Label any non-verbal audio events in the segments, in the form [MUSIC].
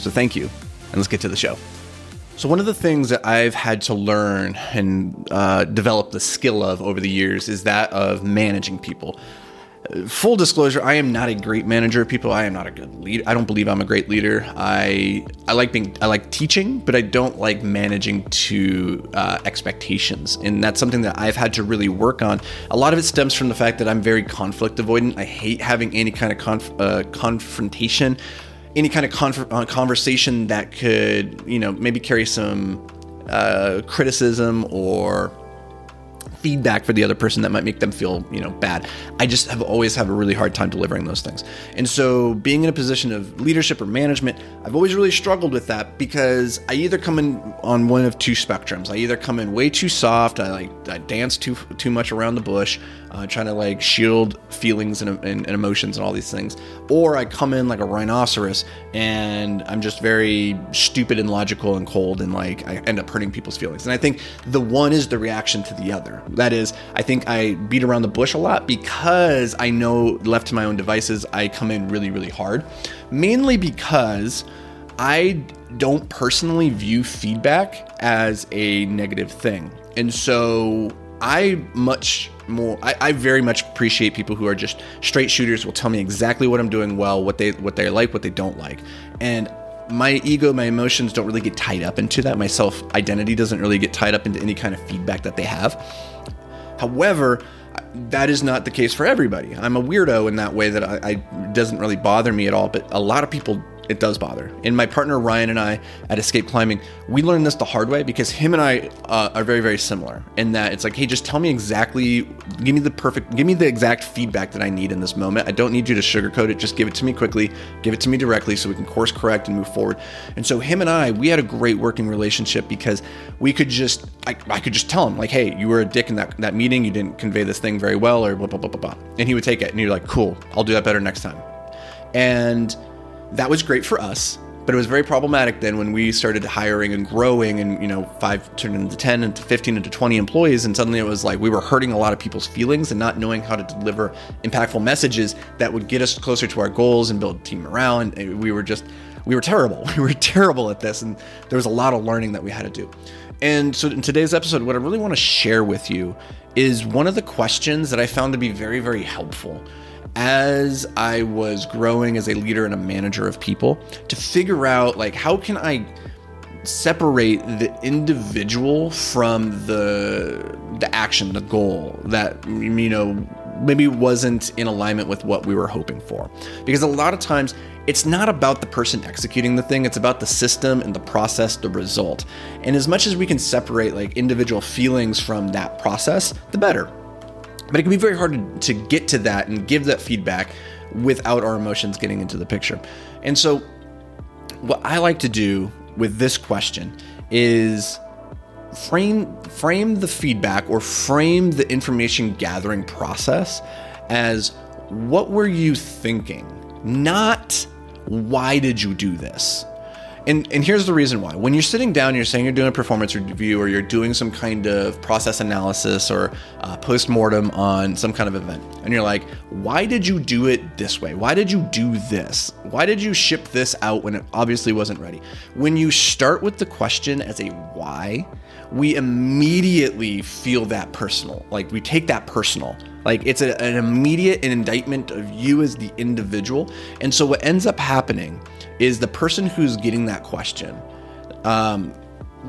So thank you, and let's get to the show. So, one of the things that I've had to learn and uh, develop the skill of over the years is that of managing people. Full disclosure, I am not a great manager of people. I am not a good leader. I don't believe I'm a great leader. I I like being I like teaching, but I don't like managing to uh, expectations, and that's something that I've had to really work on. A lot of it stems from the fact that I'm very conflict avoidant. I hate having any kind of conf- uh, confrontation any kind of con- uh, conversation that could, you know, maybe carry some uh, criticism or feedback for the other person that might make them feel you know bad i just have always have a really hard time delivering those things and so being in a position of leadership or management i've always really struggled with that because i either come in on one of two spectrums i either come in way too soft i like i dance too too much around the bush uh, trying to like shield feelings and, and, and, emotions and all these things. Or I come in like a rhinoceros and I'm just very stupid and logical and cold and like I end up hurting people's feelings. And I think the one is the reaction to the other. That is, I think I beat around the bush a lot because I know left to my own devices, I come in really, really hard. Mainly because I don't personally view feedback as a negative thing. And so I much more I, I, very much appreciate people who are just straight shooters will tell me exactly what I'm doing well, what they what they like, what they don't like. And my ego, my emotions don't really get tied up into that. My self identity doesn't really get tied up into any kind of feedback that they have. However, that is not the case for everybody. I'm a weirdo in that way that I, I doesn't really bother me at all, but a lot of people it does bother. And my partner Ryan and I at Escape Climbing, we learned this the hard way because him and I uh, are very, very similar in that it's like, hey, just tell me exactly, give me the perfect, give me the exact feedback that I need in this moment. I don't need you to sugarcoat it. Just give it to me quickly, give it to me directly so we can course correct and move forward. And so him and I, we had a great working relationship because we could just, I, I could just tell him like, hey, you were a dick in that, that meeting. You didn't convey this thing very well or blah, blah, blah, blah, blah. And he would take it and you're like, cool, I'll do that better next time. And that was great for us but it was very problematic then when we started hiring and growing and you know five turned into 10 into 15 into 20 employees and suddenly it was like we were hurting a lot of people's feelings and not knowing how to deliver impactful messages that would get us closer to our goals and build team morale and we were just we were terrible. [LAUGHS] We were terrible at this and there was a lot of learning that we had to do. And so in today's episode what i really want to share with you is one of the questions that i found to be very very helpful as I was growing as a leader and a manager of people to figure out like how can I separate the individual from the the action, the goal that you know maybe wasn't in alignment with what we were hoping for. Because a lot of times it's not about the person executing the thing, it's about the system and the process, the result. And as much as we can separate like individual feelings from that process, the better but it can be very hard to, get to that and give that feedback without our emotions getting into the picture. And so, what I like to do with this question is frame frame the feedback or frame the information gathering process as what were you thinking not why did you do this and and here's the reason why. When you're sitting down, you're saying you're doing a performance review or you're doing some kind of process analysis or uh, post mortem on some kind of event, and you're like, why did you do it this way? Why did you do this? Why did you ship this out when it obviously wasn't ready? When you start with the question as a why, we immediately feel that personal. Like we take that personal. Like it's a, an immediate indictment of you as the individual. And so what ends up happening is the person who's getting that question, um,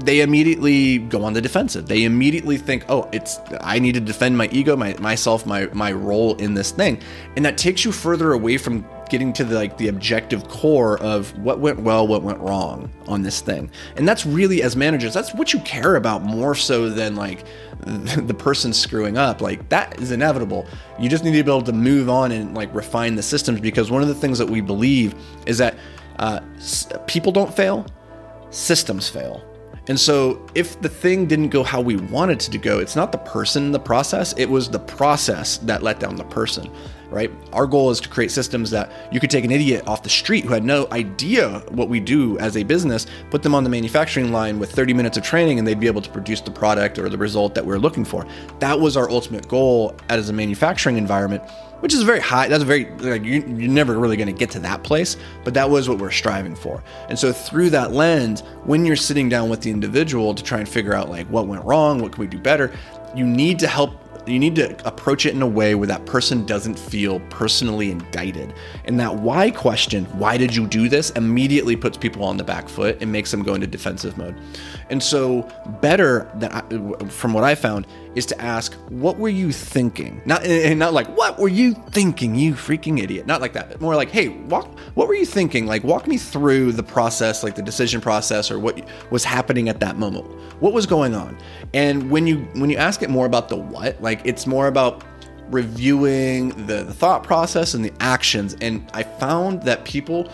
they immediately go on the defensive. They immediately think, "Oh, it's I need to defend my ego, my myself, my my role in this thing," and that takes you further away from getting to the like the objective core of what went well, what went wrong on this thing. And that's really as managers, that's what you care about more so than like [LAUGHS] the person screwing up. Like that is inevitable. You just need to be able to move on and like refine the systems because one of the things that we believe is that uh, people don't fail, systems fail. And so, if the thing didn't go how we wanted it to go, it's not the person in the process, it was the process that let down the person, right? Our goal is to create systems that you could take an idiot off the street who had no idea what we do as a business, put them on the manufacturing line with 30 minutes of training, and they'd be able to produce the product or the result that we're looking for. That was our ultimate goal as a manufacturing environment which is very high. That's very like you, you're never really going to get to that place, but that was what we're striving for. And so through that lens, when you're sitting down with the individual to try and figure out like what went wrong, what can we do better, you need to help you need to approach it in a way where that person doesn't feel personally indicted. And that why question, why did you do this, immediately puts people on the back foot and makes them go into defensive mode. And so, better that I, from what I found is to ask, what were you thinking? Not and not like, what were you thinking, you freaking idiot? Not like that, more like, hey, walk, what were you thinking? Like, walk me through the process, like the decision process, or what was happening at that moment. What was going on? And when you when you ask it more about the what, like it's more about reviewing the, the thought process and the actions. And I found that people,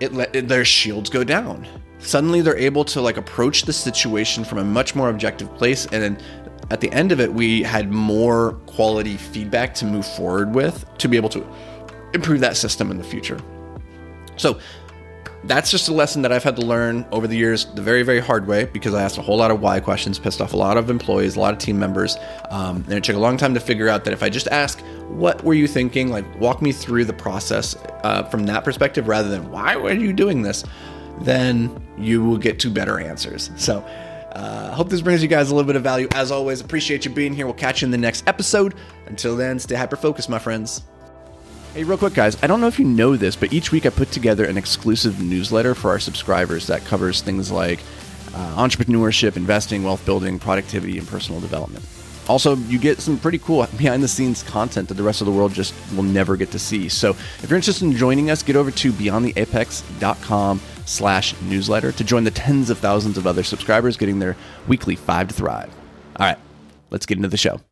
it let it, their shields go down suddenly they're able to like approach the situation from a much more objective place and then at the end of it we had more quality feedback to move forward with to be able to improve that system in the future so that's just a lesson that I've had to learn over the years the very, very hard way because I asked a whole lot of why questions, pissed off a lot of employees, a lot of team members. Um, and it took a long time to figure out that if I just ask, what were you thinking? Like, walk me through the process uh, from that perspective rather than why were you doing this? then you will get to better answers. So, uh, hope this brings you guys a little bit of value. As always, appreciate you being here. We'll catch you in the next episode. Until then, stay hyper focused, my friends. Hey, real quick, guys, I don't know if you know this, but each week I put together an exclusive newsletter for our subscribers that covers things like uh, entrepreneurship, investing, wealth building, productivity, and personal development. Also, you get some pretty cool [LAUGHS] behind the scenes content that the rest of the world just will never get to see. So if you're interested in joining us, get over to beyondtheapex.com slash newsletter to join the tens of thousands of other subscribers getting their weekly five to thrive. All right, let's get into the show.